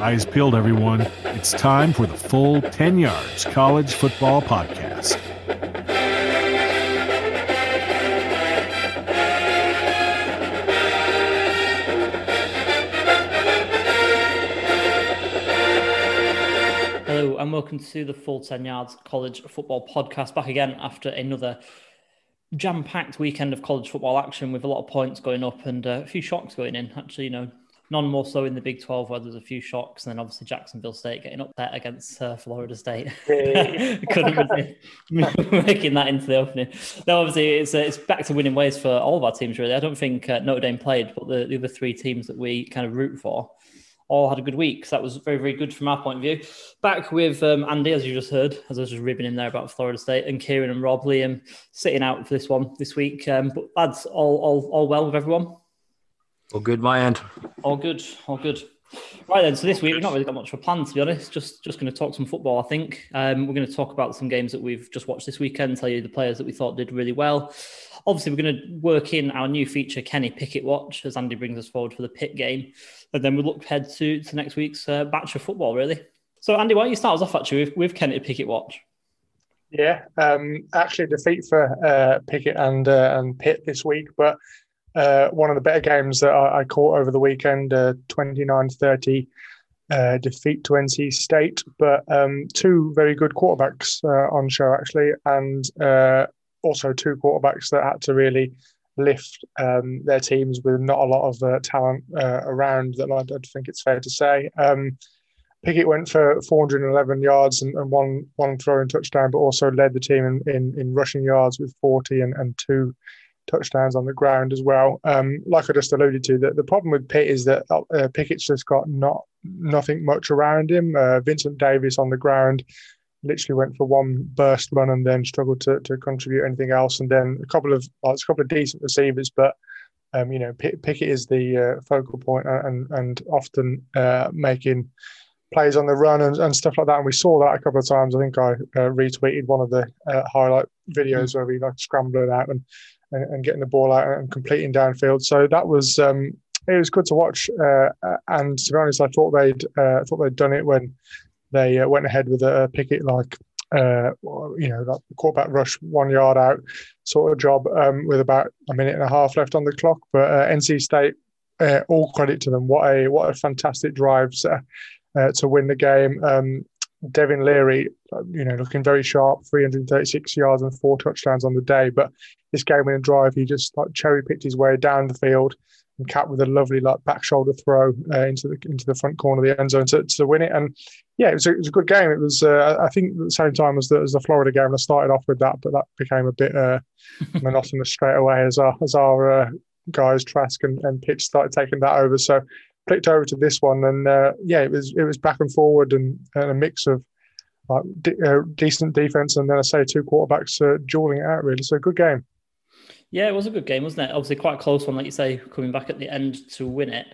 Eyes peeled, everyone. It's time for the full 10 Yards College Football Podcast. Hello, and welcome to the Full 10 Yards College Football Podcast. Back again after another jam packed weekend of college football action with a lot of points going up and uh, a few shocks going in. Actually, you know, none more so in the Big 12 where there's a few shocks, and then obviously Jacksonville State getting up there against uh, Florida State. Couldn't making that into the opening. No, obviously it's, uh, it's back to winning ways for all of our teams, really. I don't think uh, Notre Dame played, but the, the other three teams that we kind of root for all had a good week. So that was very, very good from our point of view. Back with um, Andy, as you just heard, as I was just ribbing in there about Florida State, and Kieran and Rob Liam sitting out for this one this week. Um, but lads, all, all, all well with everyone? All good, my end. All good, all good. Right then, so this week we've not really got much of a plan to be honest. Just just going to talk some football. I think um, we're going to talk about some games that we've just watched this weekend. Tell you the players that we thought did really well. Obviously, we're going to work in our new feature, Kenny Pickett Watch, as Andy brings us forward for the Pitt game, and then we look ahead to to next week's uh, batch of football. Really. So, Andy, why don't you start us off actually with, with Kenny Pickett Watch? Yeah, um, actually, a defeat for uh, Pickett and uh, and Pitt this week, but uh, one of the better games that I, I caught over the weekend, uh, 29-30 uh, defeat to NC State, but um, two very good quarterbacks uh, on show actually, and uh, also two quarterbacks that had to really lift um, their teams with not a lot of uh, talent around them. I, I think it's fair to say. Um, Pickett went for 411 yards and, and, one one throwing touchdown, but also led the team in, in, in rushing yards with 40 and, and two touchdowns on the ground as well. Um, like I just alluded to, the, the problem with Pitt is that uh, Pickett's just got not nothing much around him. Uh, Vincent Davis on the ground literally went for one burst run and then struggled to, to contribute anything else. And then a couple of well, it's a couple of decent receivers, but um, you know Pickett is the uh, focal point and and often uh, making plays on the run and, and stuff like that. And we saw that a couple of times. I think I uh, retweeted one of the uh, highlight videos mm. where we like scrambling out and and, and, getting the ball out and completing downfield. So that was um, it was good to watch. Uh, and to be honest, I thought they'd uh, thought they'd done it when they uh, went ahead with a, Pickett like uh, you know like quarterback rush one yard out sort of job um, with about a minute and a half left on the clock. But uh, NC State, uh, all credit to them. What a what a fantastic drive to win the game. Um, Devin Leary, you know, looking very sharp, 336 yards and four touchdowns on the day. But this game winning drive, he just like cherry picked his way down the field and capped with a lovely like back shoulder throw uh, into the into the front corner of the end zone to, to win it. And yeah, it was a, it was a good game. It was uh, I think at the same time as the, as the Florida game. I started off with that, but that became a bit uh, monotonous straight away as our as our uh, guys Trask and, and Pitts started taking that over. So flicked over to this one, and uh, yeah, it was it was back and forward and, and a mix of like de- uh, decent defense, and then I say two quarterbacks uh, dueling it out really. So good game. Yeah, it was a good game, wasn't it? Obviously, quite a close one, like you say, coming back at the end to win it.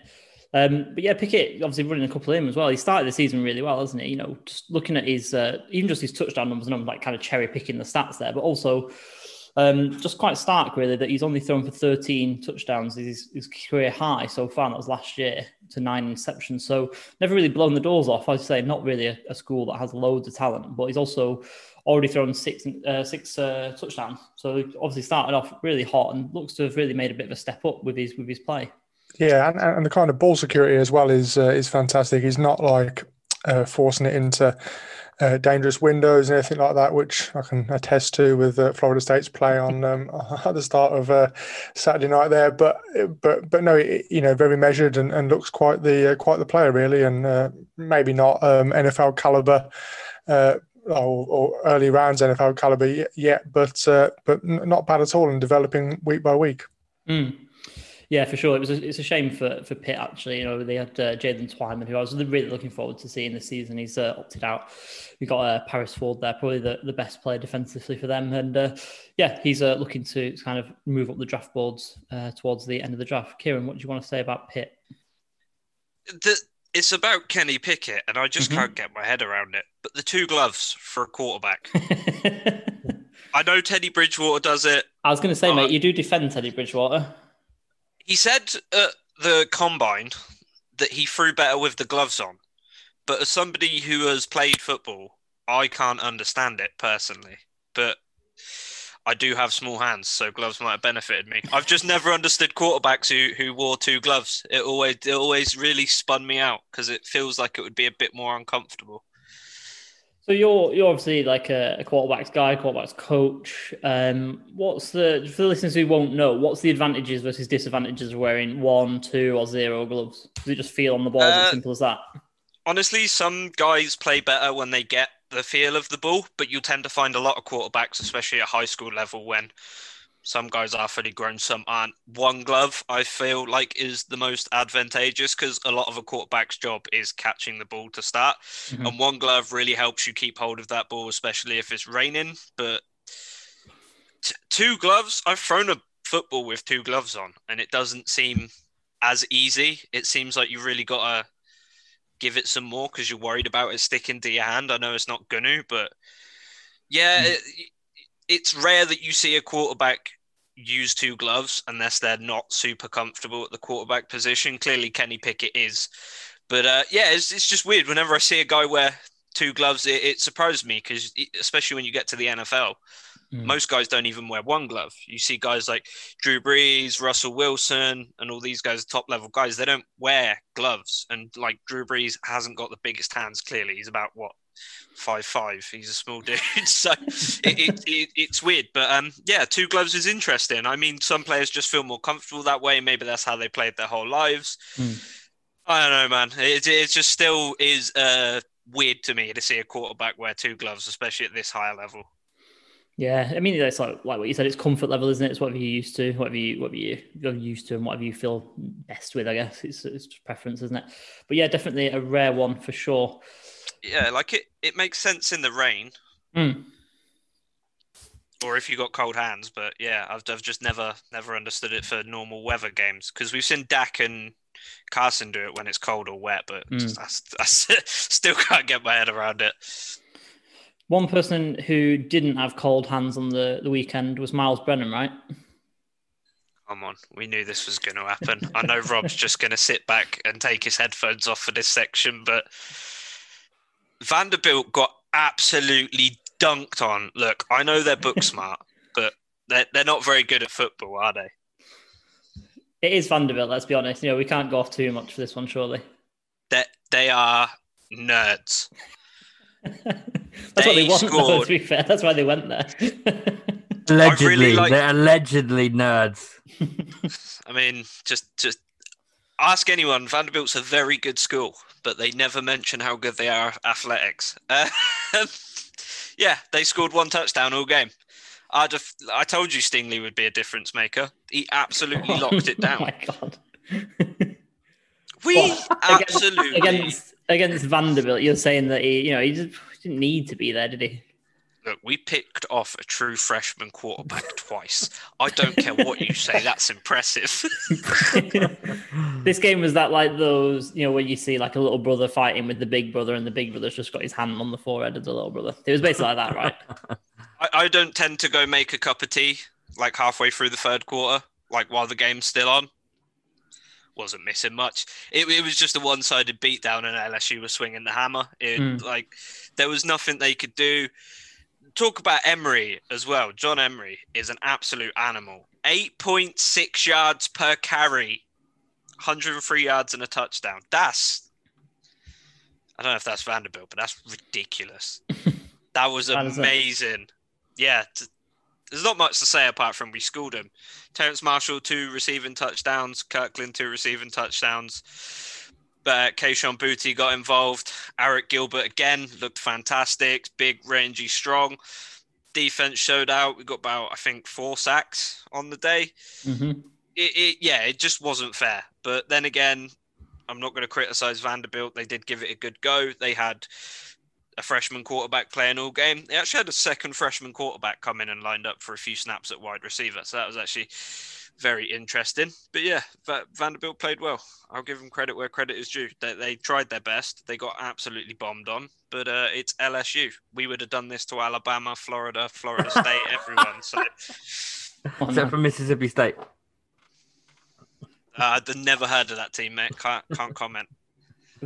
Um, but yeah, Pickett obviously running a couple of him as well. He started the season really well, hasn't he? You know, just looking at his uh, even just his touchdown numbers, and I'm like kind of cherry picking the stats there, but also um, just quite stark, really, that he's only thrown for 13 touchdowns, his, his career high so far. That was last year to nine interceptions. So never really blown the doors off. I'd say not really a, a school that has loads of talent, but he's also already thrown six uh, six uh, touchdowns. So obviously started off really hot and looks to have really made a bit of a step up with his with his play. Yeah, and, and the kind of ball security as well is uh, is fantastic. He's not like uh, forcing it into uh, dangerous windows and anything like that, which I can attest to with uh, Florida State's play on um, at the start of uh, Saturday night there. But but but no, you know, very measured and, and looks quite the uh, quite the player really, and uh, maybe not um, NFL caliber. Uh, or, or, early rounds NFL caliber yet, but but not bad at all in developing week by week. Mm. Yeah, for sure. It was a, it's a shame for for Pitt actually. You know, they had uh, Jaylen Twyman, who I was really looking forward to seeing this season. He's uh, opted out. We got uh, Paris Ford there, probably the, the best player defensively for them, and uh, yeah, he's uh, looking to kind of move up the draft boards uh, towards the end of the draft. Kieran, what do you want to say about Pitt? The, it's about Kenny Pickett, and I just mm-hmm. can't get my head around it. But the two gloves for a quarterback. I know Teddy Bridgewater does it. I was going to say, mate, you do defend Teddy Bridgewater. He said at the combine that he threw better with the gloves on. but as somebody who has played football, I can't understand it personally. But I do have small hands, so gloves might have benefited me. I've just never understood quarterbacks who, who wore two gloves. It always it always really spun me out because it feels like it would be a bit more uncomfortable. So you're you're obviously like a, a quarterbacks guy, quarterbacks coach. Um, what's the for the listeners who won't know, what's the advantages versus disadvantages of wearing one, two, or zero gloves? Does it just feel on the ball? Uh, as simple as that. Honestly, some guys play better when they get the feel of the ball, but you tend to find a lot of quarterbacks, especially at high school level, when some guys are fully grown, some aren't. One glove, I feel like, is the most advantageous because a lot of a quarterback's job is catching the ball to start. Mm-hmm. And one glove really helps you keep hold of that ball, especially if it's raining. But t- two gloves, I've thrown a football with two gloves on, and it doesn't seem as easy. It seems like you really got to give it some more because you're worried about it sticking to your hand. I know it's not going to, but yeah. Mm. It, it's rare that you see a quarterback use two gloves unless they're not super comfortable at the quarterback position. Clearly, Kenny Pickett is. But uh, yeah, it's, it's just weird. Whenever I see a guy wear two gloves, it, it surprises me because, especially when you get to the NFL, mm. most guys don't even wear one glove. You see guys like Drew Brees, Russell Wilson, and all these guys, top level guys, they don't wear gloves. And like Drew Brees hasn't got the biggest hands, clearly. He's about what, five five. He's a small dude, so it, it, it, it's weird. But um, yeah, two gloves is interesting. I mean, some players just feel more comfortable that way. Maybe that's how they played their whole lives. Mm. I don't know, man. It, it just still is uh, weird to me to see a quarterback wear two gloves, especially at this higher level. Yeah, I mean, it's like like what you said. It's comfort level, isn't it? It's whatever you're used to, whatever you whatever you, you're used to, and whatever you feel best with. I guess it's it's just preference, isn't it? But yeah, definitely a rare one for sure yeah, like it, it makes sense in the rain. Mm. Or if you got cold hands, but yeah, I've, I've just never never understood it for normal weather games because we've seen Dak and Carson do it when it's cold or wet, but mm. just, I, I still can't get my head around it. One person who didn't have cold hands on the, the weekend was Myles Brennan, right? Come on, we knew this was going to happen. I know Rob's just going to sit back and take his headphones off for this section, but Vanderbilt got absolutely dunked on. Look, I know they're book smart, but they're, they're not very good at football, are they? It is Vanderbilt, let's be honest. You know, we can't go off too much for this one, surely. They, they are nerds. That's they what they want, scored... though, to be fair. That's why they went there. allegedly, really like... they're allegedly nerds. I mean, just just ask anyone. Vanderbilt's a very good school but they never mention how good they are athletics. Uh, yeah, they scored one touchdown all game. I'd have, I told you Stingley would be a difference maker. He absolutely locked it down. oh my god. we well, absolutely against against Vanderbilt. You're saying that he, you know, he, just, he didn't need to be there, did he? Look, we picked off a true freshman quarterback twice. I don't care what you say. That's impressive. this game was that like those, you know, when you see like a little brother fighting with the big brother, and the big brother's just got his hand on the forehead of the little brother. It was basically like that, right? I, I don't tend to go make a cup of tea like halfway through the third quarter, like while the game's still on. Wasn't missing much. It, it was just a one-sided beatdown, and LSU was swinging the hammer. It, mm. Like there was nothing they could do talk about Emery as well. John Emery is an absolute animal. 8.6 yards per carry, 103 yards and a touchdown. That's, I don't know if that's Vanderbilt, but that's ridiculous. that was amazing. Yeah. T- there's not much to say apart from we schooled him. Terrace Marshall, two receiving touchdowns. Kirkland, two receiving touchdowns. But Kayshon Boutte got involved. Arik Gilbert again looked fantastic, big, rangy, strong. Defense showed out. We got about, I think, four sacks on the day. Mm-hmm. It, it, yeah, it just wasn't fair. But then again, I'm not going to criticize Vanderbilt. They did give it a good go. They had a freshman quarterback playing all game. They actually had a second freshman quarterback come in and lined up for a few snaps at wide receiver. So that was actually very interesting. But yeah, Vanderbilt played well. I'll give them credit where credit is due. They, they tried their best. They got absolutely bombed on, but uh, it's LSU. We would have done this to Alabama, Florida, Florida State, everyone. So, except for Mississippi State. Uh, I've never heard of that team, mate. Can't can't comment.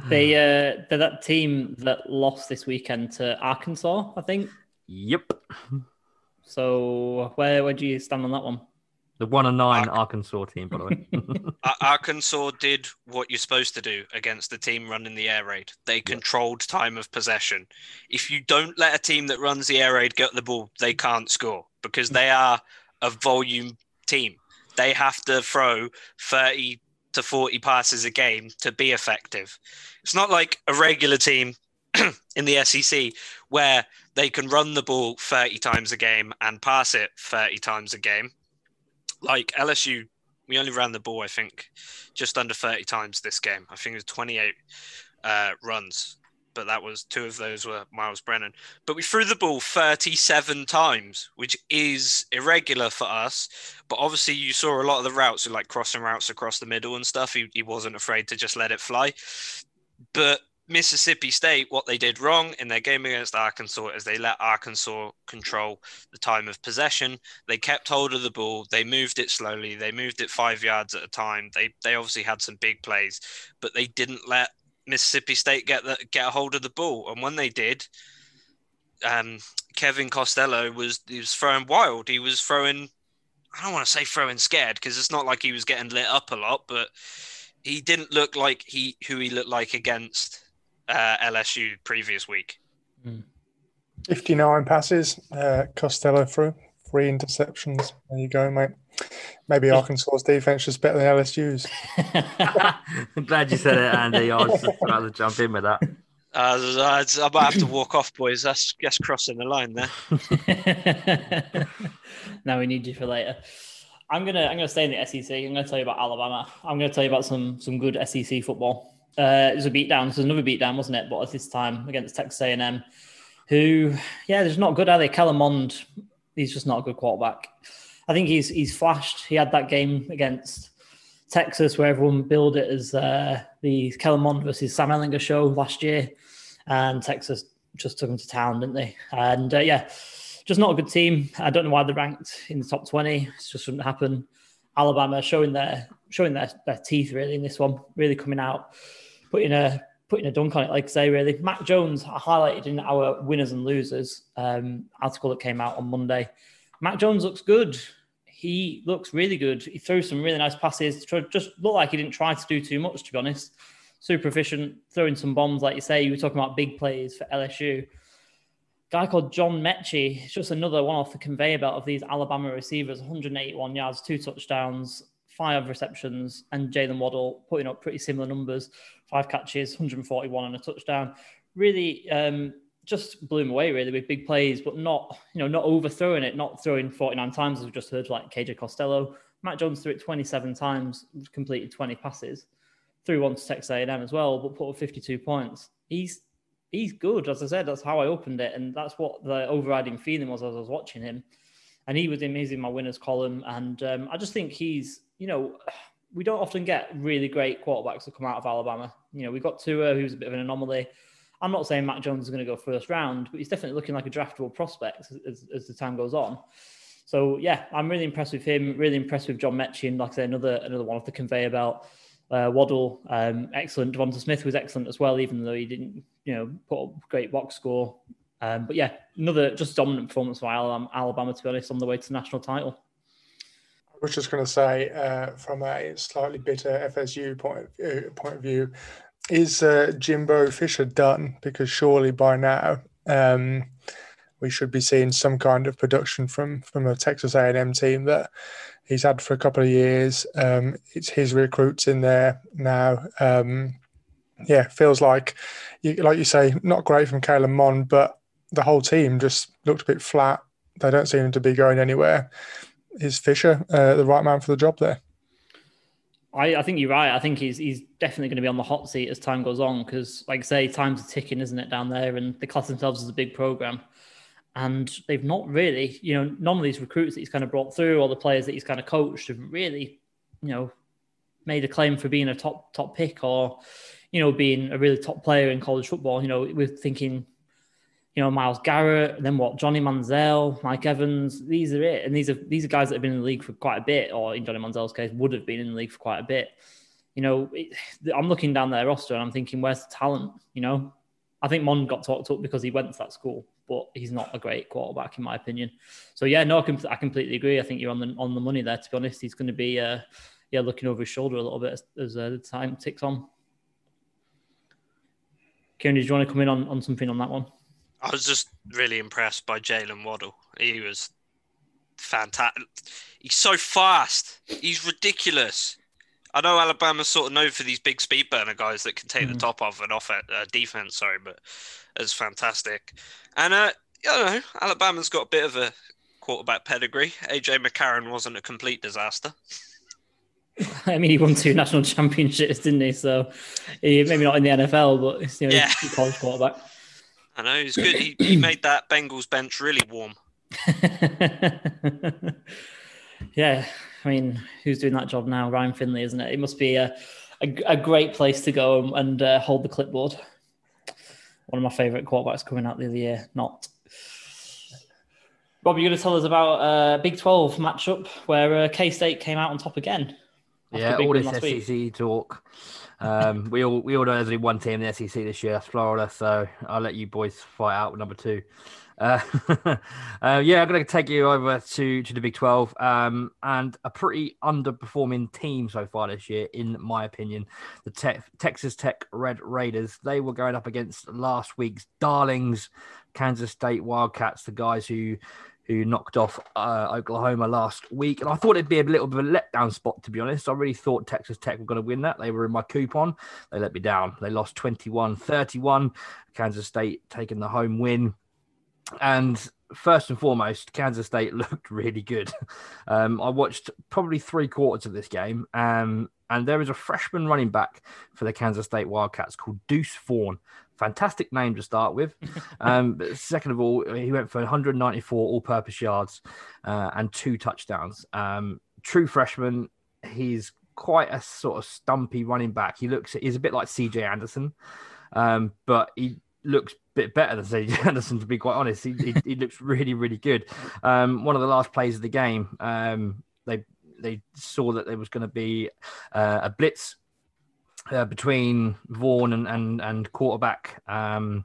They uh, they're that team that lost this weekend to Arkansas, I think. Yep. So where where do you stand on that one? The one and nine Ar- Arkansas team, by the way. Arkansas did what you're supposed to do against the team running the air raid. They controlled time of possession. If you don't let a team that runs the air raid get the ball, they can't score because they are a volume team. They have to throw 30 to 40 passes a game to be effective. It's not like a regular team in the SEC where they can run the ball 30 times a game and pass it 30 times a game like LSU, we only ran the ball, I think, just under 30 times this game. I think it was 28 uh, runs, but that was two of those were Myles Brennan. But we threw the ball 37 times, which is irregular for us. But obviously, you saw a lot of the routes, like crossing routes across the middle and stuff. He, he wasn't afraid to just let it fly. But Mississippi State, what they did wrong in their game against Arkansas is they let Arkansas control the time of possession. They kept hold of the ball. They moved it slowly. They moved it five yards at a time. They they obviously had some big plays, but they didn't let Mississippi State get the, get a hold of the ball. And when they did, um, Kevin Costello was he was throwing wild. He was throwing. I don't want to say throwing scared because it's not like he was getting lit up a lot, but he didn't look like he who he looked like against uh, LSU previous week. Mm. 59 passes, uh, Costello threw, three interceptions. There you go, mate. Maybe Arkansas's defense is better than LSU's. I'm glad you said it, Andy. I was about to jump in with that. Uh, I might have to walk off, boys. That's just crossing the line there. now we need you for later. I'm gonna I'm gonna stay in the SEC. I'm gonna tell you about Alabama. I'm gonna tell you about some some good SEC football. Uh, it was a beatdown. It was another beatdown, wasn't it? But at this time against Texas A&M, who, yeah, they're not good, are they? Kellen Mond, he's just not a good quarterback. I think he's he's flashed. He had that game against Texas where everyone billed it as uh, the Kellen Mond versus Sam Ehlinger show last year, and Texas just took him to town, didn't they? And uh, yeah, just not a good team. I don't know why they're ranked in the top twenty. It just shouldn't happen. Alabama showing their showing their, their teeth really in this one, really coming out putting a putting a dunk on it, like I say, really. Mac Jones highlighted in our winners and losers um, article that came out on Monday. Mac Jones looks good. He looks really good. He threw some really nice passes. Just looked like he didn't try to do too much, to be honest. Super efficient, throwing some bombs, like you say. You were talking about big plays for LSU. Guy called John Metchie, just another one off the conveyor belt of these Alabama receivers. 181 yards, two touchdowns, five receptions, and Jaylen Waddle putting up pretty similar numbers five catches, 141 and a touchdown. Really um, just blew him away, really, with big plays, but not, you know, not overthrowing it, not throwing 49 times, as we've just heard, like KJ Costello. Mac Jones threw it 27 times, completed 20 passes, threw one to Texas A&M as well, but put up 52 points. He's he's good, as I said. That's how I opened it, and that's what the overriding feeling was as I was watching him. And he was amazing, my winners column, and um, I just think he's, you know, we don't often get really great quarterbacks that come out of Alabama. You know, we got Tua, who's a bit of an anomaly. I'm not saying Mac Jones is going to go first round, but he's definitely looking like a draftable prospect as, as the time goes on. So yeah, I'm really impressed with him. Really impressed with John Metchie, like I say, another another one off the conveyor belt. Uh, Waddle, um, excellent. Devonta Smith was excellent as well, even though he didn't, you know, put up great box score. Um, but yeah, another just dominant performance by Alabama, to be honest, on the way to the national title I was just going to say, uh, from a slightly bitter FSU point of view, point of view is uh, Jimbo Fisher done? Because surely by now um, we should be seeing some kind of production from from a Texas A&M team that he's had for a couple of years. Um, it's his recruits in there now. Um, yeah, feels like, like you say, not great from Kellen Mond, but the whole team just looked a bit flat. They don't seem to be going anywhere is Fisher uh, the right man for the job there? I, I think you're right. I think he's he's definitely going to be on the hot seat as time goes on because, like I say, time's ticking, isn't it, down there? And they class themselves as a big program, and they've not really, you know, none of these recruits that he's kind of brought through or the players that he's kind of coached have really, you know, made a claim for being a top top pick or, you know, being a really top player in college football. You know, we're thinking you know, Myles Garrett, then what? Johnny Manziel, Mike Evans. These are it, and these are these are guys that have been in the league for quite a bit, or in Johnny Manziel's case, would have been in the league for quite a bit. you know, it, I'm looking down their roster and I'm thinking, where's the talent? You know, I think Mond got talked up because he went to that school, but he's not a great quarterback in my opinion. So yeah, no, I, com- I completely agree. I think you're on the on the money there. To be honest, he's going to be uh, yeah looking over his shoulder a little bit as, as uh, the time ticks on. Kieran, did you want to come in on, on something on that one? I was just really impressed by Jaylen Waddle. He was fantastic. He's so fast. He's ridiculous. I know Alabama's sort of known for these big speed burner guys that can take Mhm. the top off an off uh, defense. Sorry, but it's fantastic. And uh, you know, Alabama's got a bit of a quarterback pedigree. AJ McCarron wasn't a complete disaster. I mean, he won two national championships, didn't he? So he, maybe not in the NFL, but you know, Yeah. he's a college quarterback. I know he's good. He, he made that Bengals bench really warm. yeah, I mean, who's doing that job now? Ryan Finley, isn't it? It must be a, a, a great place to go and, and uh, hold the clipboard. One of my favourite quarterbacks coming out the other year. Not. Rob, you're going to tell us about uh, Big 12 matchup where uh, K State came out on top again. Yeah, all this last week. SEC talk. Um, we all we all know there's only one team in the SEC this year, that's Florida. So I'll let you boys fight out number two. Uh, uh, yeah, I'm going to take you over to, to the Big 12 um, and a pretty underperforming team so far this year, in my opinion. The Te- Texas Tech Red Raiders. They were going up against last week's darlings, Kansas State Wildcats, the guys who who knocked off uh, Oklahoma last week. And I thought it'd be a little bit of a letdown spot, to be honest. I really thought Texas Tech were going to win that. They were in my coupon. They let me down. They lost 21 31. Kansas State taking the home win. And first and foremost, Kansas State looked really good. Um, I watched probably three quarters of this game. Um, and there is a freshman running back for the Kansas State Wildcats called Deuce Vaughn. Fantastic name to start with. Um, second of all, he went for 194 all-purpose yards uh, and two touchdowns. Um, true freshman. He's quite a sort of stumpy running back. He looks he's a bit like CJ Anderson, um, but he looks a bit better than CJ Anderson to be quite honest. He, he, he looks really really good. Um, one of the last plays of the game, um, they they saw that there was going to be uh, a blitz uh, between Vaughn and and, and quarterback. Um,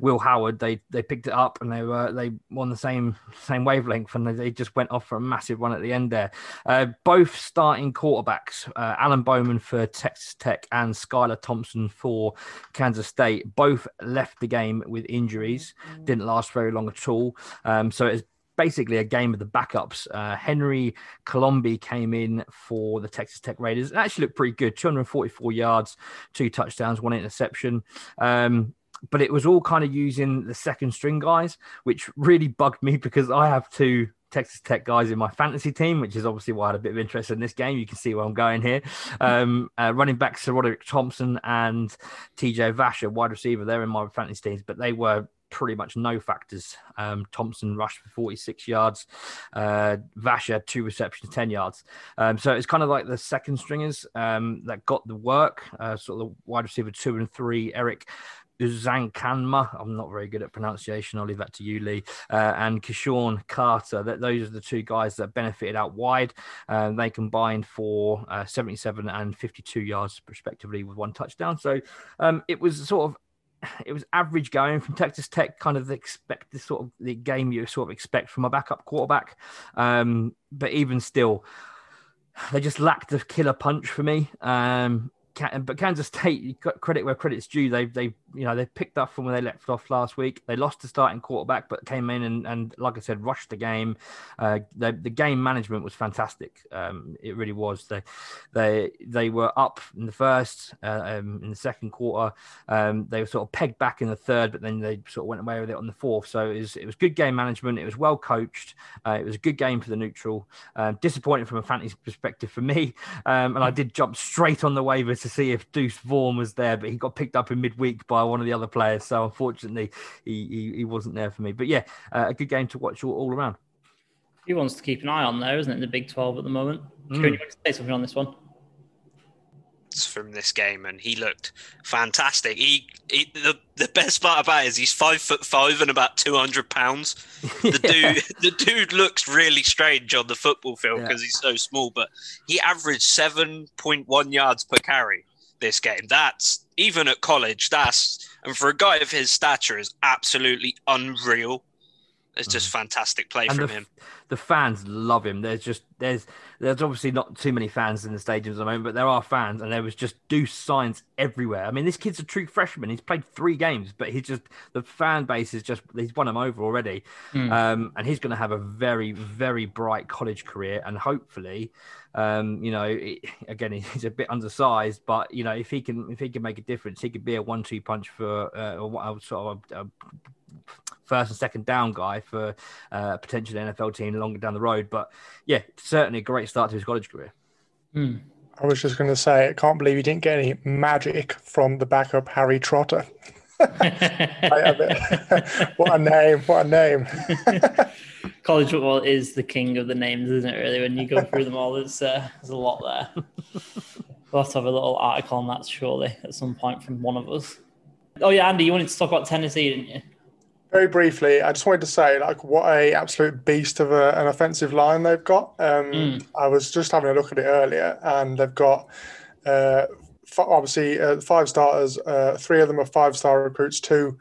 Will Howard, they they picked it up and they were they won the same same wavelength and they, they just went off for a massive run at the end there. Uh, both starting quarterbacks, uh, Alan Bowman for Texas Tech and Skylar Thompson for Kansas State, both left the game with injuries. Didn't last very long at all. Um, so it's basically a game of the backups. Uh, Henry Colombi came in for the Texas Tech Raiders. It actually looked pretty good 244 yards, two touchdowns, one interception. Um, but it was all kind of using the second string guys, which really bugged me because I have two Texas Tech guys in my fantasy team, which is obviously why I had a bit of interest in this game. You can see where I'm going here. Um, uh, running back SaRodorick Thompson and TJ Vasher, wide receiver, they're in my fantasy teams, but they were pretty much no factors. Um, Thompson rushed for 46 yards. Uh, had two receptions, 10 yards. Um, so it's kind of like the second stringers um, that got the work, uh, sort of the wide receiver two and three, Eric Uzankanma. I'm not very good at pronunciation. I'll leave that to you, Lee. Uh, and KeSean Carter. That those are the two guys that benefited out wide. Um, they combined for uh, 77 and 52 yards respectively with one touchdown. So um, it was sort of it was average going from Texas Tech, kind of the expect the sort of the game you sort of expect from a backup quarterback. Um, but even still, they just lacked the killer punch for me. Um, but Kansas State, you got credit where credit's due. They they you know they picked up from where they left off last week. They lost the starting quarterback, but came in and, and like I said, rushed the game. Uh, the, the game management was fantastic. Um, it really was. They they they were up in the first, uh, um, in the second quarter. Um, they were sort of pegged back in the third, but then they sort of went away with it on the fourth. So it was it was good game management. It was well coached. Uh, it was a good game for the neutral. Um, disappointing from a fantasy perspective for me, um, and I did jump straight on the waiver to see if Deuce Vaughn was there, but he got picked up in midweek by one of the other players. So unfortunately, he he, he wasn't there for me. But yeah, uh, a good game to watch all, all around. He wants to keep an eye on there, isn't it? In the Big 12 at the moment. Mm. Kieran, you want to say something on this one? From this game, and he looked fantastic. He, he the the best part about it is he's five foot five and about two hundred pounds. The yeah. dude the dude looks really strange on the football field because yeah. he's so small, but he averaged seven point one yards per carry this game. That's even at college. That's and for a guy of his stature is absolutely unreal. It's just mm. fantastic play and from the, him. The fans love him. There's just there's there's obviously not too many fans in the stadiums at the moment, but there are fans, and there was just deuce signs everywhere. I mean, this kid's a true freshman. He's played three games, but he's just the fan base is just he's won him over already, mm. um, and he's going to have a very very bright college career, and hopefully. Um, you know, it, again, he's a bit undersized, but you know, if he can, if he can make a difference, he could be a one-two punch for uh, a, sort of a, a first and second down guy for uh, a potential NFL team longer down the road. But yeah, certainly a great start to his college career. Mm. I was just going to say, I can't believe you didn't get any magic from the backup Harry Trotter. what a name! What a name! College football is the king of the names, isn't it? Really, when you go through them all, there's uh, there's a lot there. We'll have to have a little article on that surely at some point from one of us. Oh yeah, Andy, you wanted to talk about Tennessee, didn't you? Very briefly, I just wanted to say, like, what a absolute beast of a, an offensive line they've got. Um, mm. I was just having a look at it earlier, and they've got uh, obviously uh, five starters. Uh, three of them are five-star recruits, two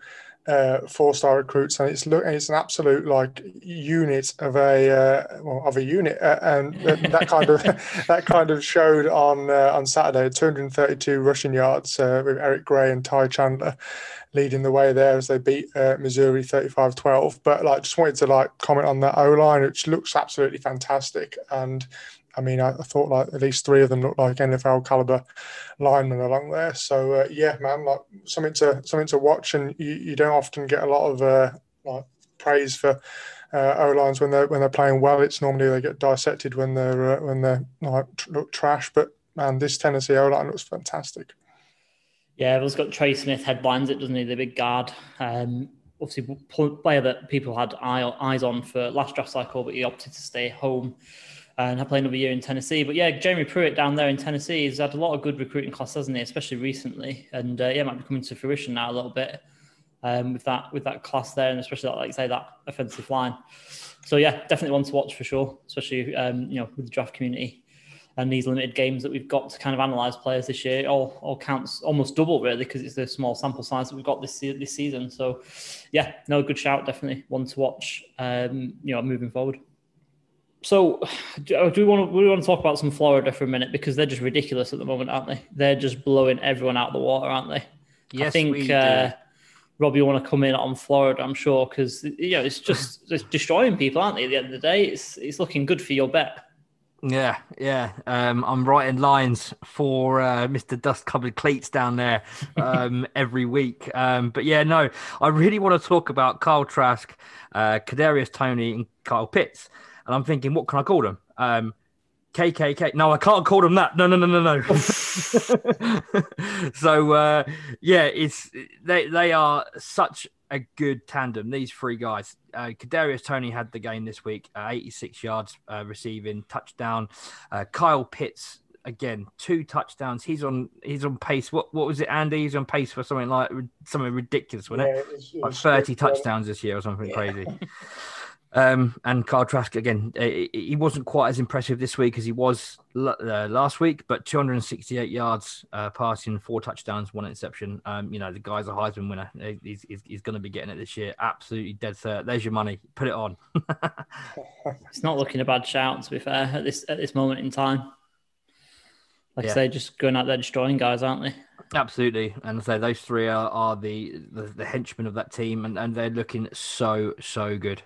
uh, four-star recruits, and it's look, it's an absolute like unit of a uh, well, of a unit, uh, and that kind of that kind of showed on on Saturday. 232 rushing yards with Eric Gray and Ty Chandler leading the way there as they beat uh, Missouri 35-12. But like, just wanted to like comment on that O line, which looks absolutely fantastic. And I mean, I, I, thought like at least three of them looked like NFL caliber linemen along there. So uh, yeah, man, like something to something to watch, and you, you don't often get a lot of uh, like praise for. Uh, O lines when they're when they're playing well, it's normally they get dissected when they're uh, when they're like look trash. But man, this Tennessee O line looks fantastic. Yeah, everyone's got Trey Smith headlines it, doesn't he? The big guard. Um, obviously, player that people had eye, eyes on for last draft cycle, but he opted to stay home and have played another year in Tennessee. But yeah, Jeremy Pruitt down there in Tennessee has had a lot of good recruiting class, hasn't he? Especially recently, and uh, yeah, might be coming to fruition now a little bit um, with that with that class there, and especially that, like say that offensive line. So yeah, definitely one to watch for sure, especially um, you know with the draft community and these limited games that we've got to kind of analyze players this year all, all counts almost double really because it's the small sample size that we've got this this season. So, yeah, no good shout, definitely one to watch. Um, you know, moving forward. So, do, we want to we want to talk about some Florida for a minute because they're just ridiculous at the moment, aren't they? They're just blowing everyone out of the water, aren't they? Yes, I think. We uh, Rob, you want to come in on Florida, I'm sure, because you know it's just it's destroying people, aren't they? At the end of the day, it's it's looking good for your bet. Yeah, yeah. Um, I'm writing lines for uh, Mr. Dust Covered Cleats down there um, every week. Um, but yeah, no, I really want to talk about Kyle Trask, uh, Kadarius Toney, and Kyle Pitts. And I'm thinking, what can I call them? Um, KKK. No, I can't call them that. No, no, no, no, no. so uh, yeah, it's they they are such a good tandem. These three guys. Uh, Kadarius Toney had the game this week, uh, 86 yards uh, receiving, touchdown. Uh, Kyle Pitts again, two touchdowns. He's on he's on pace. What what was it, Andy? He's on pace for something like something ridiculous, wasn't yeah, it? it, was, it was like 30 touchdowns this year or something yeah. crazy. Um, and Kyle Trask again, he wasn't quite as impressive this week as he was uh, last week, but 268 yards uh, passing, four touchdowns, one interception. Um, you know, the guy's a Heisman winner. He's, he's, he's going to be getting it this year. Absolutely dead cert. There's your money. Put it on. it's not looking a bad shout, to be fair, at this at this moment in time. Like yeah. I say, just going out there destroying guys, aren't they? Absolutely, and so those three are, are the, the, the henchmen of that team, and, and they're looking so so good.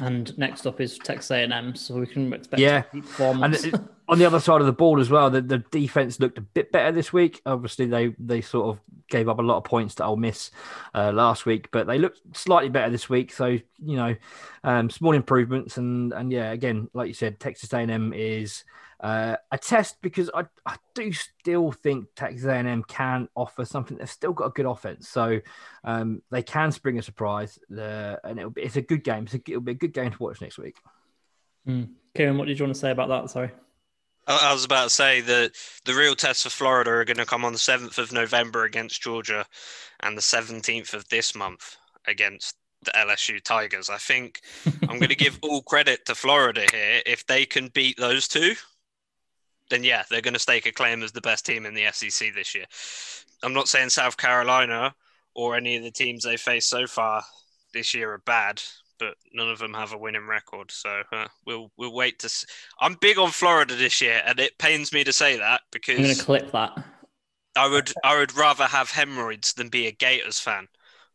And next up is Texas A&M, so we can expect yeah. And on the other side of the ball as well, the, the defense looked a bit better this week. Obviously, they they sort of gave up a lot of points to Ole Miss uh, last week, but they looked slightly better this week. So you know, um, small improvements, and and yeah, again, like you said, Texas A&M is uh, a test because I, I do still think Texas A&M can offer something. They've still got a good offense, so um, they can spring a surprise. Uh, and it'll be, it's a good game. It's a, it'll be a good game to watch next week. Mm. Kieran, what did you want to say about that? Sorry. I I was about to say that the real tests for Florida are going to come on the 7th of November against Georgia and the 17th of this month against the LSU Tigers. I think I'm going to give all credit to Florida here. If they can beat those two, then yeah, they're going to stake a claim as the best team in the SEC this year. I'm not saying South Carolina or any of the teams they faced so far this year are bad, but none of them have a winning record. So uh, we'll we'll wait to. See. I'm big on Florida this year, and it pains me to say that because I'm going to clip that. I would I would rather have hemorrhoids than be a Gators fan.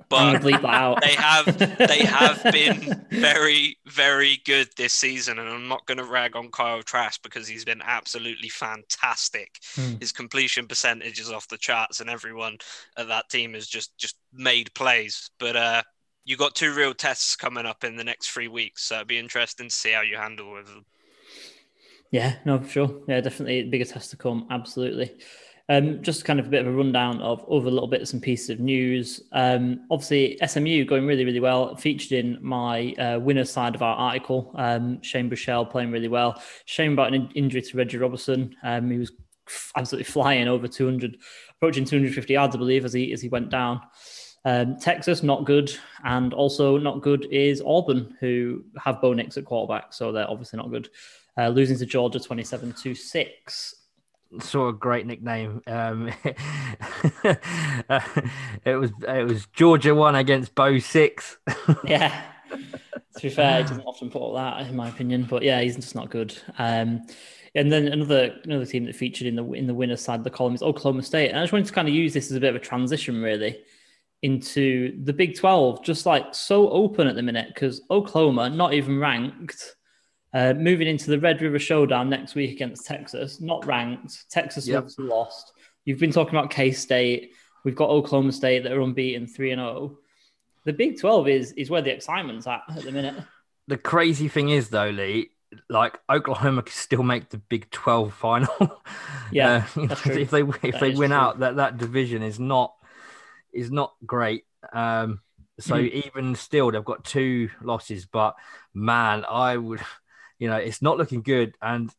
But they have they have been very very good this season, and I'm not going to rag on Kyle Trask because he's been absolutely fantastic. Hmm. His completion percentage is off the charts, and everyone at that team has just just made plays. But uh, you got two real tests coming up in the next three weeks, so it'd be interesting to see how you handle with them. Yeah, no, for sure. Yeah, definitely bigger test to come. Absolutely. Um, just kind of a bit of a rundown of other little bits and pieces of news. Um, obviously, SMU going really, really well. Featured in my uh, winner side of our article. Um, Shane Buechele playing really well. Shame about an in- injury to Reggie Roberson. Um, he was absolutely flying over 200, approaching 250 yards, I believe, as he as he went down. Um, Texas not good, and also not good is Auburn, who have Bo Nix at quarterback, so they're obviously not good. Uh, losing to Georgia 27 to 6. Sort a great nickname. Um, uh, it was it was Georgia one against Bo six. Yeah. to be fair, he doesn't often put all that, in my opinion, but yeah, he's just not good. Um, and then another another team that featured in the in the winner's side of the column is Oklahoma State. And I just wanted to kind of use this as a bit of a transition, really, into the Big Twelve, just like so open at the minute because Oklahoma not even ranked. Uh, moving into the Red River Showdown next week against Texas, not ranked. Texas Yep. obviously lost. You've been talking about K State. We've got Oklahoma State that are unbeaten, three and zero. The Big Twelve is is where the excitement's at at the minute. The crazy thing is though, Lee, like Oklahoma can still make the Big Twelve final. Yeah, Uh, you that's know, true. if they if That they win true. out, that that division is not is not great. Um, so Mhm. even still, they've got two losses. But man, I would, you know, it's not looking good, and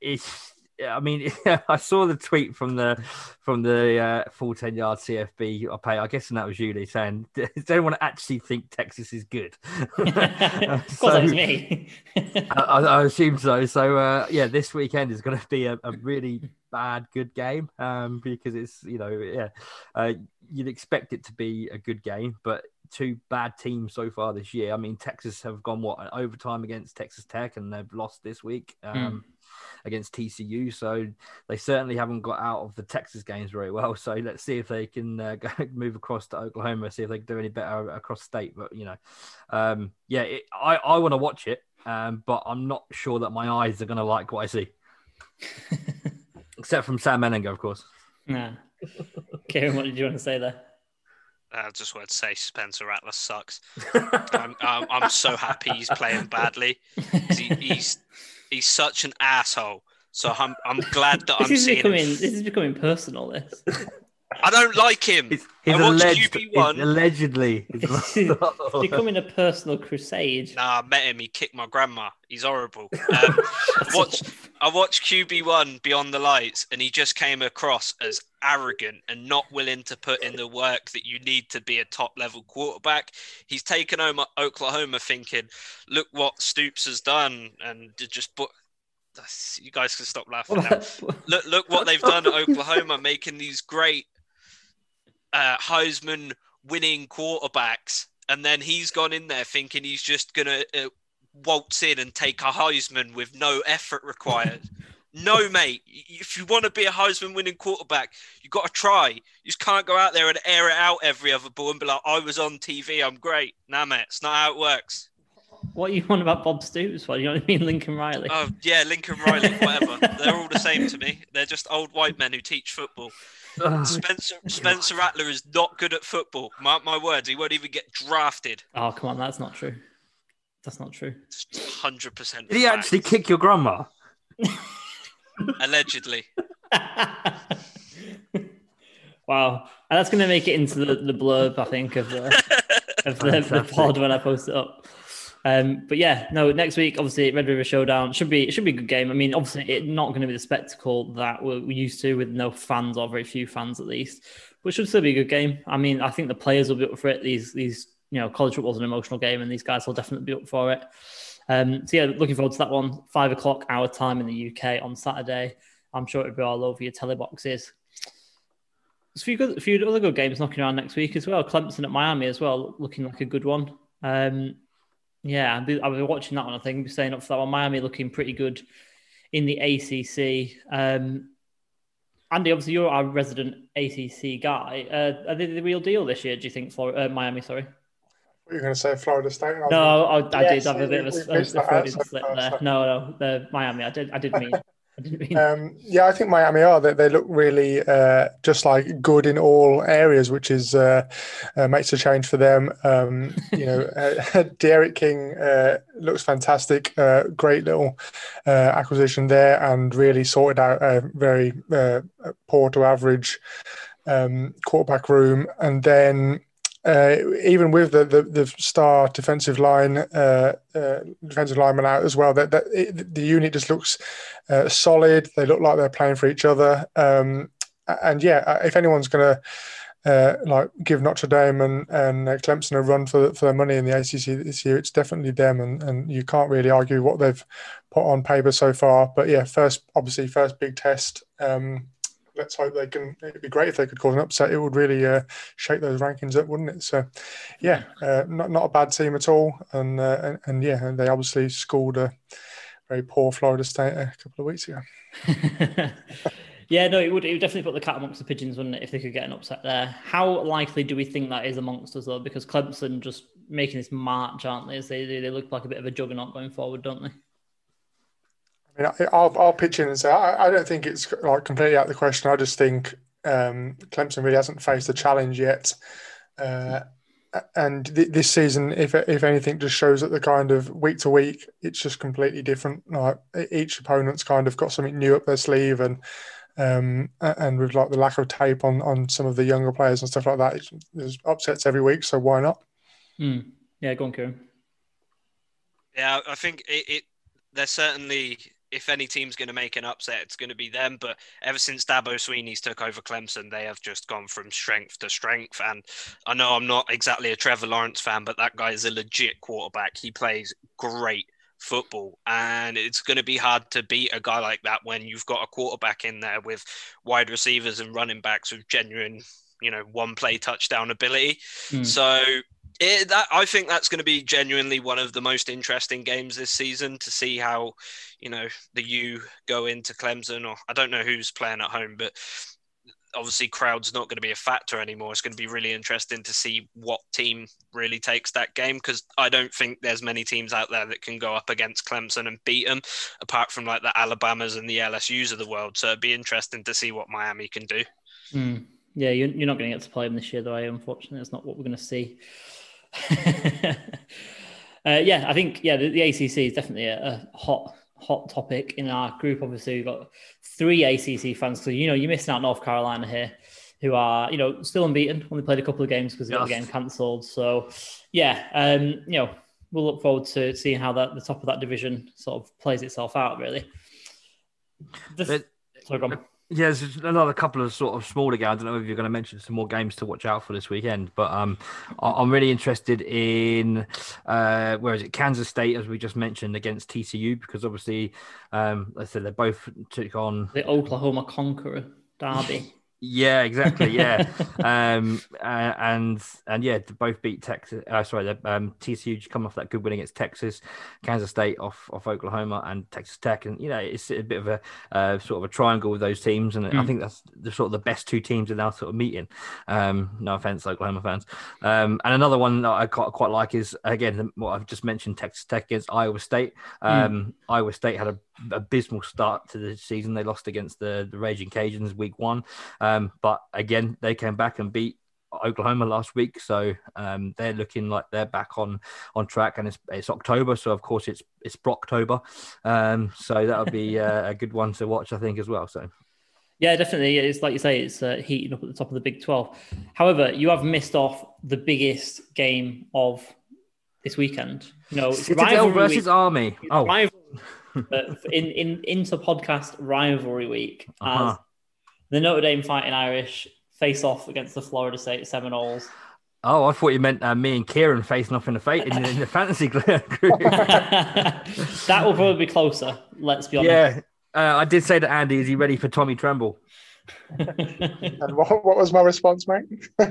it's. I mean, I saw the tweet from the from the uh, full ten yard CFB I pay. I guess and that was you, Lee, saying, "Does anyone actually think Texas is good?" of course, that So- was me. I, I I assume so. So uh, yeah, this weekend is going to be a, a really bad good game um, because it's you know yeah uh, you'd expect it to be a good game, but two bad teams so far this year. I mean, Texas have gone what an overtime against Texas Tech and they've lost this week. Um, Against TCU, so they certainly haven't got out of the Texas games very well. So let's see if they can uh, go, move across to Oklahoma, see if they can do any better across state. But you know, um, yeah, it, I I want to watch it, um, but I'm not sure that my eyes are going to like what I see. Except from Sam Ehlinger, of course. nah. Kieran, what did you want to say there? I just want to say Spencer Rattler sucks. I'm, I'm, I'm so happy he's playing badly. He, he's he's such an asshole. So I'm I'm glad that I'm This is seeing. becoming Him. this is becoming personal. This. I don't like him. He's, he's I watched alleged, QB1. he's allegedly. This is becoming a personal crusade. Nah, I met him. He kicked my grandma. He's horrible. Um, watch, I watched QB1 Beyond the Lights, and he just came across as arrogant and not willing to put in the work that you need to be a top level quarterback. He's taken home Oklahoma thinking, look what Stoops has done, and just put. You guys can stop laughing now. Look, look what they've done at Oklahoma, making these great uh, Heisman winning quarterbacks, and then he's gone in there thinking he's just gonna uh, waltz in and take a Heisman with no effort required. no, mate. If you want to be a Heisman winning quarterback, you got to try. You just can't go out there and air it out every other ball and be like, "I was on TV, I'm great." Nah, mate, it's not how it works. What are you on about Bob Stoops for? You know what I mean? Lincoln Riley. Oh yeah, Lincoln Riley, whatever. They're all the same to me. They're just old white men who teach football. Oh, Spencer Spencer Rattler is not good at football. Mark my words, he won't even get drafted. Oh, come on, that's not true. That's not true. Hundred percent. Did he actually kick your grandma? Allegedly. wow, and that's going to make it into the, the blurb, I think, of the of the, the pod when I post it up. Um, but yeah, no. Next week, obviously, Red River Showdown should be it should be a good game. I mean, obviously, it's not going to be the spectacle that we're, used to with no fans or very few fans at least, but should still be a good game. I mean, I think the players will be up for it. These these you know, college football's an emotional game, and these guys will definitely be up for it. Um, so yeah, looking forward to that one. Five o'clock our time in the UK on Saturday. I'm sure it'll be all over your teleboxes. A few good, a few other good games knocking around next week as well. Clemson at Miami as well, looking like a good one. Um, yeah, I'll be, I'll be watching that one. I think I'll be staying up for that one. Miami looking pretty good in the ACC. Um, Andy, obviously you're our resident ACC guy. Uh, are they the real deal this year? Do you think for uh, Miami? Sorry. You're going to say Florida State? No, I, I yes, did have a bit of a, a, a slip there. No, no, the Miami. I did. I did mean. Um, yeah, I think Miami are. They, they look really uh, just like good in all areas, which is uh, uh, makes a change for them. Um, you know, uh, D'Eriq King uh, looks fantastic. Uh, great little acquisition there, and really sorted out a very poor to average um, quarterback room. And then uh, even with the, the, the star defensive line uh, uh, defensive lineman out as well, that, that it, the unit just looks uh, solid. They look like they're playing for each other. Um, and yeah, uh, if anyone's going to uh, like give Notre Dame and, and Clemson a run for for their money in the ACC this year, it's definitely them, and, and you can't really argue what they've put on paper so far. But yeah, first obviously first big test. Um, let's hope they can. It'd be great if they could cause an upset. It would really uh, shake those rankings up, wouldn't it? So, yeah, uh, not not a bad team at all, and uh, and, and, yeah, and they obviously scored a very poor Florida State a couple of weeks ago. yeah, no, it would it would definitely put the cat amongst the pigeons, wouldn't it, if they could get an upset there? How likely do we think that is amongst us though? Because Clemson just making this march, aren't they? They they look like a bit of a juggernaut going forward, don't they? I mean, I'll, I'll pitch in and say I, I don't think it's like completely out of the question. I just think um, Clemson really hasn't faced a challenge yet. Uh, and th- this season, if if anything, just shows that the kind of week to week, it's just completely different. Like each opponent's kind of got something new up their sleeve, and um, and with like the lack of tape on on some of the younger players and stuff like that, there's upsets every week. So why not? Mm. Yeah, go on, Kieran. Yeah, I think it, it. There's certainly if any team's going to make an upset, it's going to be them. But ever since Dabo Swinney's took over Clemson, they have just gone from strength to strength. And I know I'm not exactly a Trevor Lawrence fan, but that guy is a legit quarterback. He plays great football, and it's going to be hard to beat a guy like that when you've got a quarterback in there with wide receivers and running backs with genuine, you know, one play touchdown ability. Mm. So it, that, I think that's going to be genuinely one of the most interesting games this season to see how, you know, the U go into Clemson, or I don't know who's playing at home, but obviously crowd's not going to be a factor anymore. It's going to be really interesting to see what team really takes that game because I don't think there's many teams out there that can go up against Clemson and beat them, apart from like the Alabamas and the LSU's of the world. So it'd be interesting to see what Miami can do. Mm. Yeah, you're, you're not going to get to play them this year, though. Unfortunately, it's not what we're going to see. uh, yeah, I think yeah, the, the ACC is definitely a, a, hot hot topic in our group. Obviously, we've got three ACC fans. So you know, you're missing out North Carolina here, who are you know still unbeaten. Only played a couple of games because they got the game cancelled. So yeah, um, you know, we'll look forward to seeing how that the top of that division sort of plays itself out. Really. This, sorry, yeah, there's another couple of sort of smaller games. I don't know if you're going to mention some more games to watch out for this weekend, but um, I'm really interested in uh, where is it? Kansas State, as we just mentioned, against TCU, because obviously, um, I said they both took on the Oklahoma Conqueror Derby. Yeah, exactly. Yeah, um, uh, and and yeah, both beat Texas. Uh, sorry, the, um, TCU come off that good win against Texas, Kansas State off off Oklahoma, and Texas Tech, and you know it's a bit of a uh, sort of a triangle with those teams, and mm. I think that's the sort of the best two teams are now sort of meeting. Um, no offense, Oklahoma fans. Um, and another one that I quite, quite like is again what I've just mentioned, Texas Tech against Iowa State. Mm. Um, Iowa State had a abysmal start to the season. They lost against the, the Raging Cajuns week one. Um, but again, they came back and beat Oklahoma last week, so um, they're looking like they're back on on track. And it's, it's October, so of course it's it's Brocktober, um, so that'll be uh, a good one to watch, I think, as well. So. Yeah, definitely. It's like you say, it's uh, heating up at the top of the Big 12. However, you have missed off the biggest game of this weekend. No, it's Citadel versus week. Army. It's Oh, uh, in in into podcast rivalry week as Uh-huh. the Notre Dame Fighting Irish face off against the Florida State Seminoles. oh, I thought you meant uh, me and Kieran facing off in the fate in, in the fantasy group. that will probably be closer. Let's be honest. yeah, uh, I did say to Andy, "Is he ready for Tommy Tremble?" And what, what was my response, mate? I,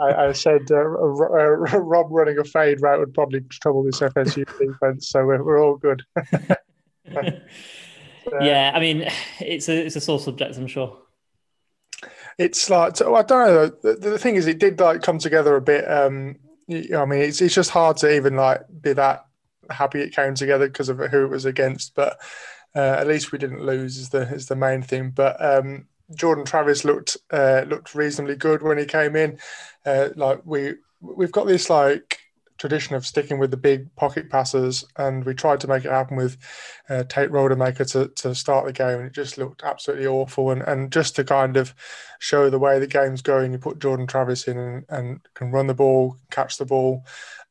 I- said uh, uh, Rob running a fade route would probably trouble this FSU defense, so we're, we're all good. yeah, I mean, it's a it's a sore subject, I'm sure. It's like so I don't know. The, the thing is, it did like come together a bit. Um, you know, I mean, it's it's just hard to even like be that happy it came together because of who it was against. But at least we didn't lose is the is the main thing. But um, Jordan Travis looked uh, looked reasonably good when he came in. Uh, like we we've got this like tradition of sticking with the big pocket passers, and we tried to make it happen with uh, Tate Rodemaker to, to start the game, and it just looked absolutely awful. And, and just to kind of show the way the game's going, you put Jordan Travis in and, and can run the ball, catch the ball,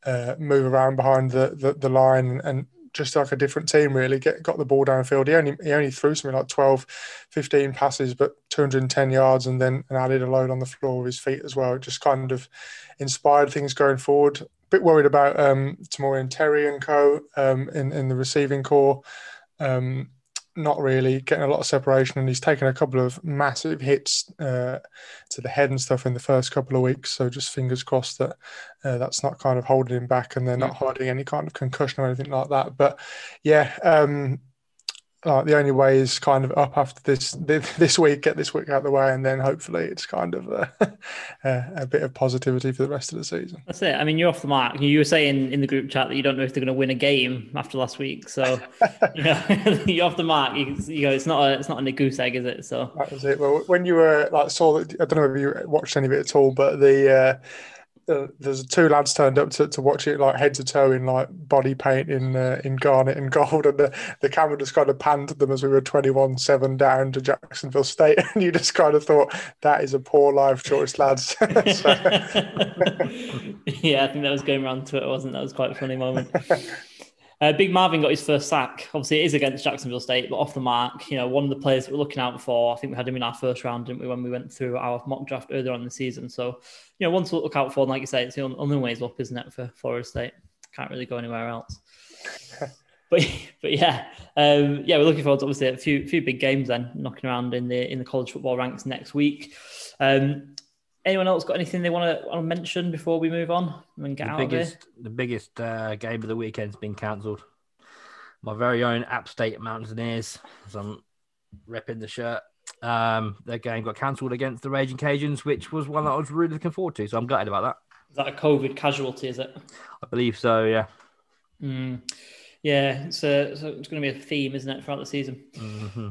uh, move around behind the, the, the line, and just like a different team really. Get got the ball downfield. He only he only threw something like 12 15 passes but 210 yards and then and added a load on the floor with his feet as well. It just kind of inspired things going forward. A bit worried about um, Tamorrion Terry and co um, in in the receiving core. Um, not really getting a lot of separation, and he's taken a couple of massive hits uh, to the head and stuff in the first couple of weeks. So just fingers crossed that uh, that's not kind of holding him back, and they're not hiding any kind of concussion or anything like that. But yeah, um, like the only way is kind of up after this this week, get this week out of the way, and then hopefully it's kind of a, a bit of positivity for the rest of the season. That's it. I mean, you're off the mark. You were saying in the group chat that you don't know if they're going to win a game after last week. So, you know, you're off the mark. You, you know, it's not a it's not a goose egg, is it? So that was it. Well, when you were like saw that, I don't know if you watched any of it at all, but the. Uh, uh, there's two lads turned up to, to watch it like head to toe in like body paint in uh, in garnet and gold and the, the camera just kind of panned them as we were 21-7 down to Jacksonville State and you just kind of thought that is a poor life choice lads. Yeah I think that was going around Twitter wasn't that was quite a funny moment uh, Big Marvin got his first sack obviously it is against Jacksonville State but off the mark you know one of the players that we're looking out for I think we had him in our first round didn't we when we went through our mock draft earlier on in the season so you know, one to look out for. And like you say, it's the only ways up, isn't it, for Florida State? Can't really go anywhere else. but but yeah, um, yeah, we're looking forward to obviously a few few big games then knocking around in the in the college football ranks next week. Um, anyone else got anything they want to, mention before we move on and get the out biggest, of here? The biggest uh, game of the weekend's been cancelled. My very own App State Mountaineers, as I'm repping the shirt. Um, their game got cancelled against the Raging Cajuns, which was one that I was really looking forward to. So I'm gutted about that. Is that a COVID casualty? Is it? I believe so. Yeah. Mm. Yeah, it's, uh, so it's going to be a theme, isn't it, throughout the season? Mm-hmm.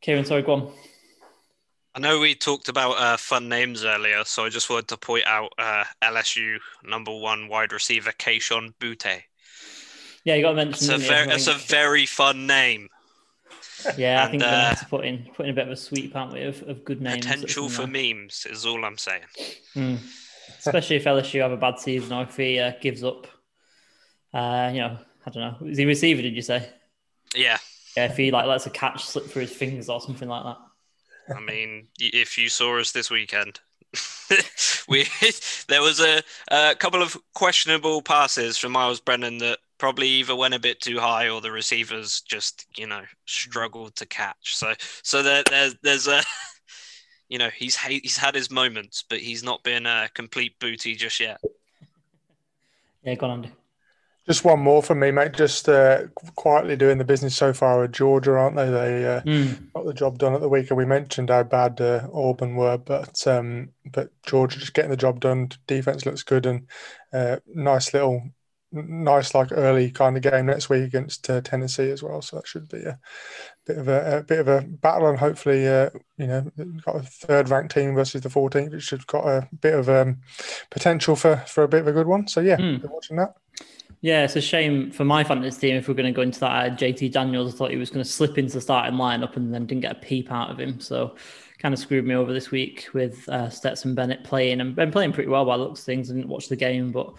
Kieran, sorry, go on. I know we talked about uh, fun names earlier, so I just wanted to point out uh, LSU number one wide receiver Kayshon Boutte. Yeah, you got to mention. It's a very, it's a very fun name. Yeah, I And, think we're uh, to put in put in a bit of a sweep, aren't we, of, of good names. Potential for there. memes is all I'm saying. Mm. Especially if LSU have a bad season or if he uh, gives up. Uh, you know, I don't know. Is he receiver? Did you say? Yeah, Yeah, if he like lets a catch slip through his fingers or something like that. I mean, if you saw us this weekend, we there was a, a couple of questionable passes from Myles Brennan that probably either went a bit too high or the receivers just you know struggled to catch. So so there, there's there's a you know he's he's had his moments, but he's not been a complete booty just yet. Yeah, go on, Andy. Just one more for me, mate. Just uh, quietly doing the business so far with Georgia, aren't they? They uh, Mm. got the job done at the weekend. We mentioned how bad uh, Auburn were, but um, but Georgia just getting the job done. Defense looks good and uh, nice little, nice like early kind of game next week against uh, Tennessee as well. So that should be a bit of a, a bit of a battle, and hopefully, uh, you know, got a third ranked team versus the 14th, which should got a bit of um, potential for for a bit of a good one. So yeah, Mm. watching that. Yeah, it's a shame for my fantasy team if we're going to go into that. Uh, JT Daniels, I thought he was going to slip into the starting lineup and then didn't get a peep out of him. So kind of screwed me over this week with uh, Stetson Bennett playing and been playing pretty well by looks things. I didn't watch the game, but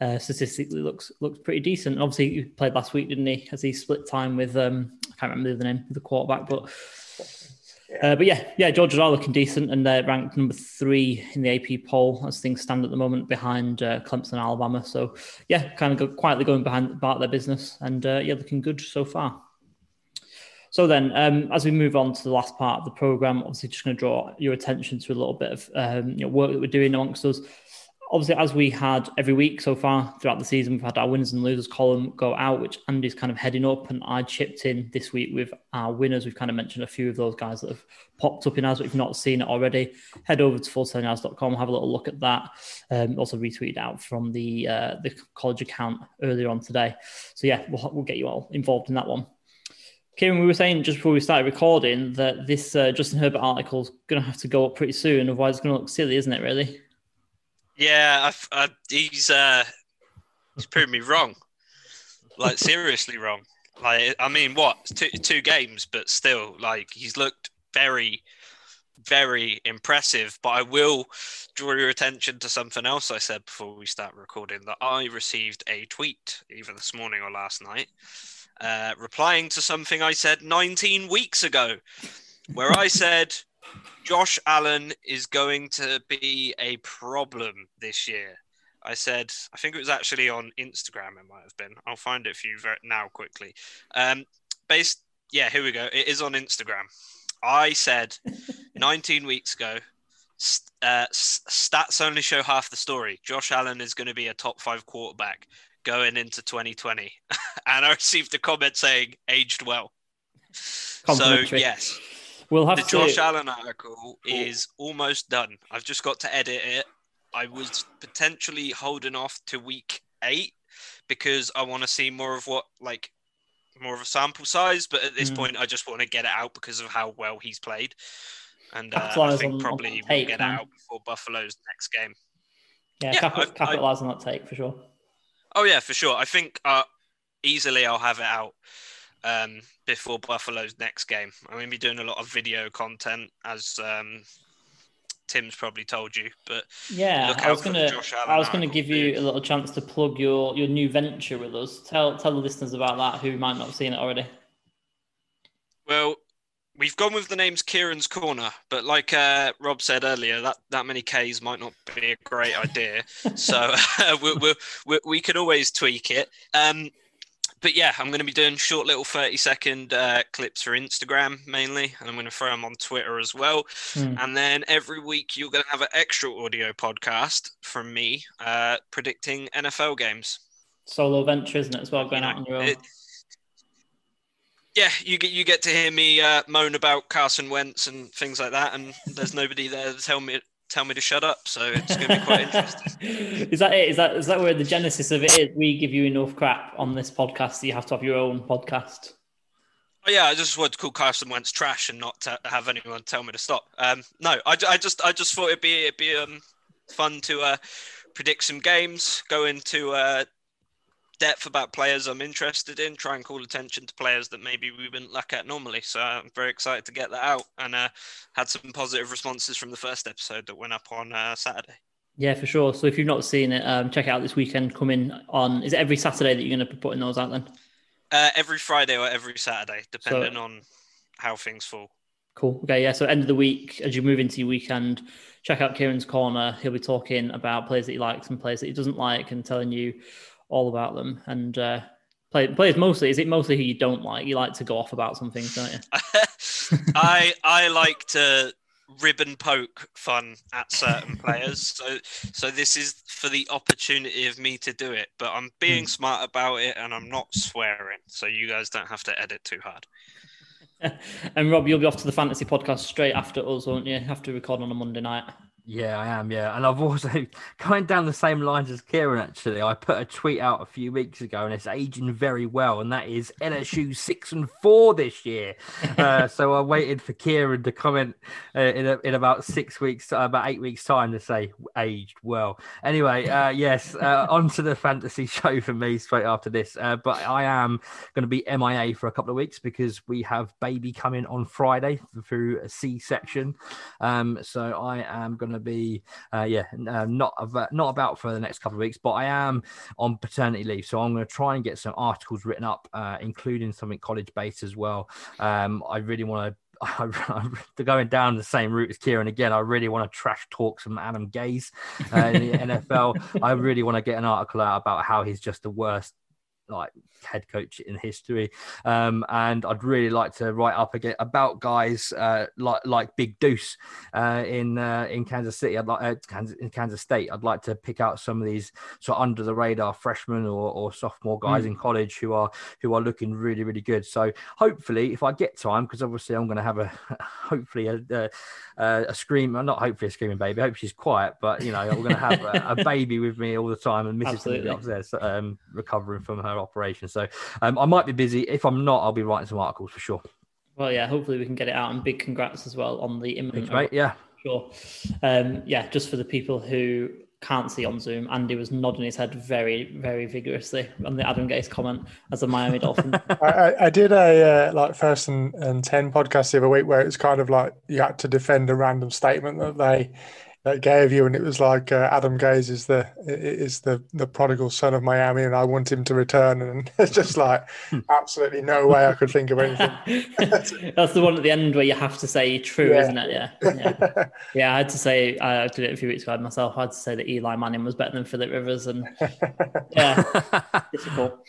uh, statistically looks looks pretty decent. Obviously, he played last week, didn't he? As he split time with um, I can't remember the name of the quarterback, but uh, but yeah, yeah, Georgia are looking decent, and they're ranked number three in the AP poll as things stand at the moment, behind uh, Clemson Alabama. So yeah, kind of go, quietly going behind about their business, and uh, yeah, looking good so far. So then, um, as we move on to the last part of the program, obviously just going to draw your attention to a little bit of um, you know, work that we're doing amongst us obviously, as we had every week so far throughout the season, we've had our winners and losers column go out, which Andy's kind of heading up, and I chipped in this week with our winners. We've kind of mentioned a few of those guys that have popped up in ours, but if you've not seen it already, head over to full10yards.com, have a little look at that. Um, also retweeted out from the uh, the college account earlier on today. So yeah, we'll, we'll get you all involved in that one. Kieran, we were saying just before we started recording that this uh, Justin Herbert article is going to have to go up pretty soon, otherwise it's going to look silly, isn't it? Really? Yeah, I, I, he's uh, he's proved me wrong. Like seriously wrong. Like I mean, what two two games, but still, like he's looked very, very impressive. But I will draw your attention to something else I said before we start recording. That I received a tweet either this morning or last night, uh, replying to something I said 19 weeks ago, where I said. Josh Allen is going to be a problem this year. I said, I think it was actually on Instagram, it might have been. I'll find it for you now quickly. Um, based, yeah, here we go. It is on Instagram. I said 19 weeks ago, uh, stats only show half the story. Josh Allen is going to be a top five quarterback going into 2020. and I received a comment saying, aged well. So, yes. We'll have the to... Josh Allen article is almost done. I've just got to edit it. I was potentially holding off to week eight because I want to see more of what like more of a sample size. But at this mm. point, I just want to get it out because of how well he's played, and uh, I think on, probably on we'll get man. it out before Buffalo's next game. Yeah, yeah cap- capitalize on that take for sure. Oh yeah, for sure. I think uh, easily I'll have it out um, before Buffalo's next game. I'm going to be doing a lot of video content, as um, Tim's probably told you. But yeah, I was going to I was going to give you a little chance to plug your your new venture with us. Tell tell the listeners about that who might not have seen it already. Well, we've gone with the names Kieran's Corner, but like uh, Rob said earlier, that, that many Ks might not be a great idea. so we, we, we, we, can always tweak it. Um, but yeah, I'm going to be doing short little 30 second uh, clips for Instagram mainly, and I'm going to throw them on Twitter as well. Mm. And then every week you're going to have an extra audio podcast from me uh, predicting NFL games. Solo venture, isn't it, as well, going you know, out on your own? It, yeah, you get you get to hear me uh, moan about Carson Wentz and things like that, and there's nobody there to tell me tell me to shut up. So it's going to be quite interesting. is that it? Is that is that where the genesis of it is? We give you enough crap on this podcast, so you have to have your own podcast. Oh, yeah, I just wanted to call Carson Wentz trash and not to have anyone tell me to stop. Um, no, I, I just I just thought it'd be it'd be um, fun to uh, predict some games, go into uh, depth about players I'm interested in, try and call attention to players that maybe we wouldn't look at normally. So I'm very excited to get that out and uh, had some positive responses from the first episode that went up on uh, Saturday. Yeah, for sure. So if you've not seen it, um, check it out this weekend. Coming on, is it every Saturday that you're going to be putting those out then? Uh, every Friday or every Saturday, depending so, on how things fall. Cool. Okay. Yeah. So end of the week, as you move into your weekend, check out Kieran's corner. He'll be talking about players that he likes and players that he doesn't like, and telling you all about them. And uh, play, players mostly, is it mostly who you don't like? You like to go off about some things, don't you? I I like to ribbon poke fun at certain players. So so this is for the opportunity of me to do it. But I'm being hmm. smart about it and I'm not swearing. So you guys don't have to edit too hard. and Rob, you'll be off to the fantasy podcast straight after us, won't you? Have to record on a Monday night. Yeah, I am. Yeah, and I've also going down the same lines as Kieran. Actually, I put a tweet out a few weeks ago, and it's aging very well. And that is LSU six and four this year. Uh, so I waited for Kieran to comment uh, in a, in about six weeks, uh, about eight weeks time, to say aged well. Anyway, uh, yes, uh, on to the fantasy show for me straight after this. Uh, but I am going to be MIA for a couple of weeks because we have baby coming on Friday through a C section. Um, so I am going going to be, uh, yeah, uh, not about, not about for the next couple of weeks. But I am on paternity leave, so I'm going to try and get some articles written up, uh, including something college based as well. Um, I really want to to going down the same route as Kieran again, I really want to trash talk some Adam Gase uh, in the NFL. I really want to get an article out about how he's just the worst like head coach in history. Um, and I'd really like to write up again about guys uh, like like Big Deuce uh, in uh, in Kansas City. I'd like uh, Kansas, in Kansas State. I'd like to pick out some of these sort of under the radar freshmen or, or sophomore guys mm. in college who are who are looking really really good. So hopefully, if I get time, because obviously I'm going to have a hopefully a, a, a scream, not hopefully a screaming baby. I hope she's quiet, but you know I'm going to have a, a, baby with me all the time, and Mrs. be upstairs um, recovering from her operation. So um, I might be busy. If I'm not, I'll be writing some articles for sure. Well, yeah, hopefully we can get it out. And big congrats as well on the image, Thanks, Yeah. Sure. Um, yeah, just for the people who can't see on Zoom, Andy was nodding his head very, very vigorously on the Adam Gase comment as a Miami Dolphin. I, I, did a uh, like first and, and ten podcast the other week where it was kind of like you had to defend a random statement that they that gave you, and it was like uh, Adam Gase is the is the the prodigal son of Miami, and I want him to return, and it's just like hmm. absolutely no way I could think of anything. That's the one at the end where you have to say true, yeah. isn't it? Yeah, yeah. yeah. I had to say I did it a few weeks ago myself. I had to say that Eli Manning was better than Philip Rivers, and yeah, difficult.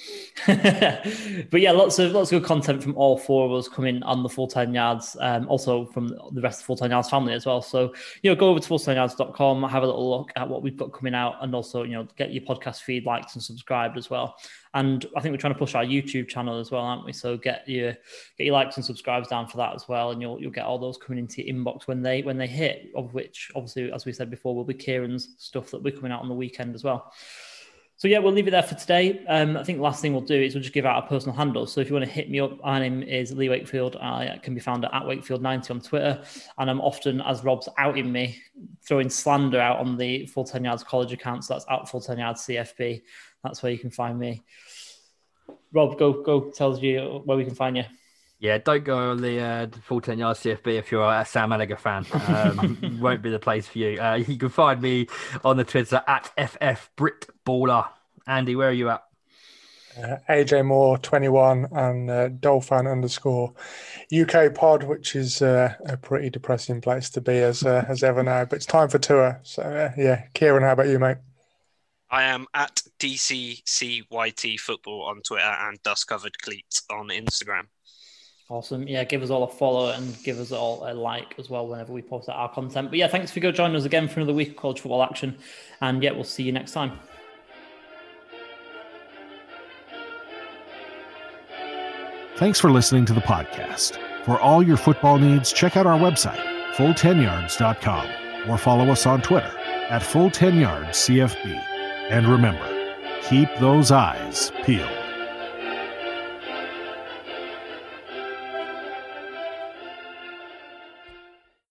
but yeah, lots of lots of good content from all four of us coming on the full ten yards. Um, also from the rest of the full ten yards family as well. So you know, go over to full ten yards yards.com, have a little look at what we've got coming out, and also, you know, get your podcast feed liked and subscribed as well. And I think we're trying to push our YouTube channel as well, aren't we? So get your get your likes and subscribes down for that as well, and you'll you'll get all those coming into your inbox when they when they hit. Of which, obviously, as we said before, will be Kieran's stuff that we're coming out on the weekend as well. So yeah, we'll leave it there for today. Um, I think the last thing we'll do is we'll just give out our personal handles. So if you want to hit me up, my name is Lee Wakefield. I can be found at, Wakefield90 on Twitter. And I'm often, as Rob's outing me, throwing slander out on the Full 10 Yards College account. So that's at Full 10 Yards CFB. That's where you can find me. Rob, go go tells you where we can find you. Yeah, don't go on the uh, full 10 yards CFB if you're a Sam Ehlinger fan. Um, won't be the place for you. Uh, you can find me on the Twitter at FF Brit Baller. Andy, where are you at? Uh, AJ Moore 21 and uh, Dolphin underscore UK pod, which is uh, a pretty depressing place to be as uh, as ever now. But it's time for Tua. So uh, yeah, Kieran, how about you, mate? I am at DCCYT football on Twitter and Dust Covered Cleats on Instagram. Awesome. Yeah, give us all a follow and give us all a like as well whenever we post out our content. But yeah, thanks for joining us again for another week of college football action. And yeah, we'll see you next time. Thanks for listening to the podcast. For all your football needs, check out our website, full10yards.com, or follow us on Twitter at full10yardscfb. And remember, keep those eyes peeled.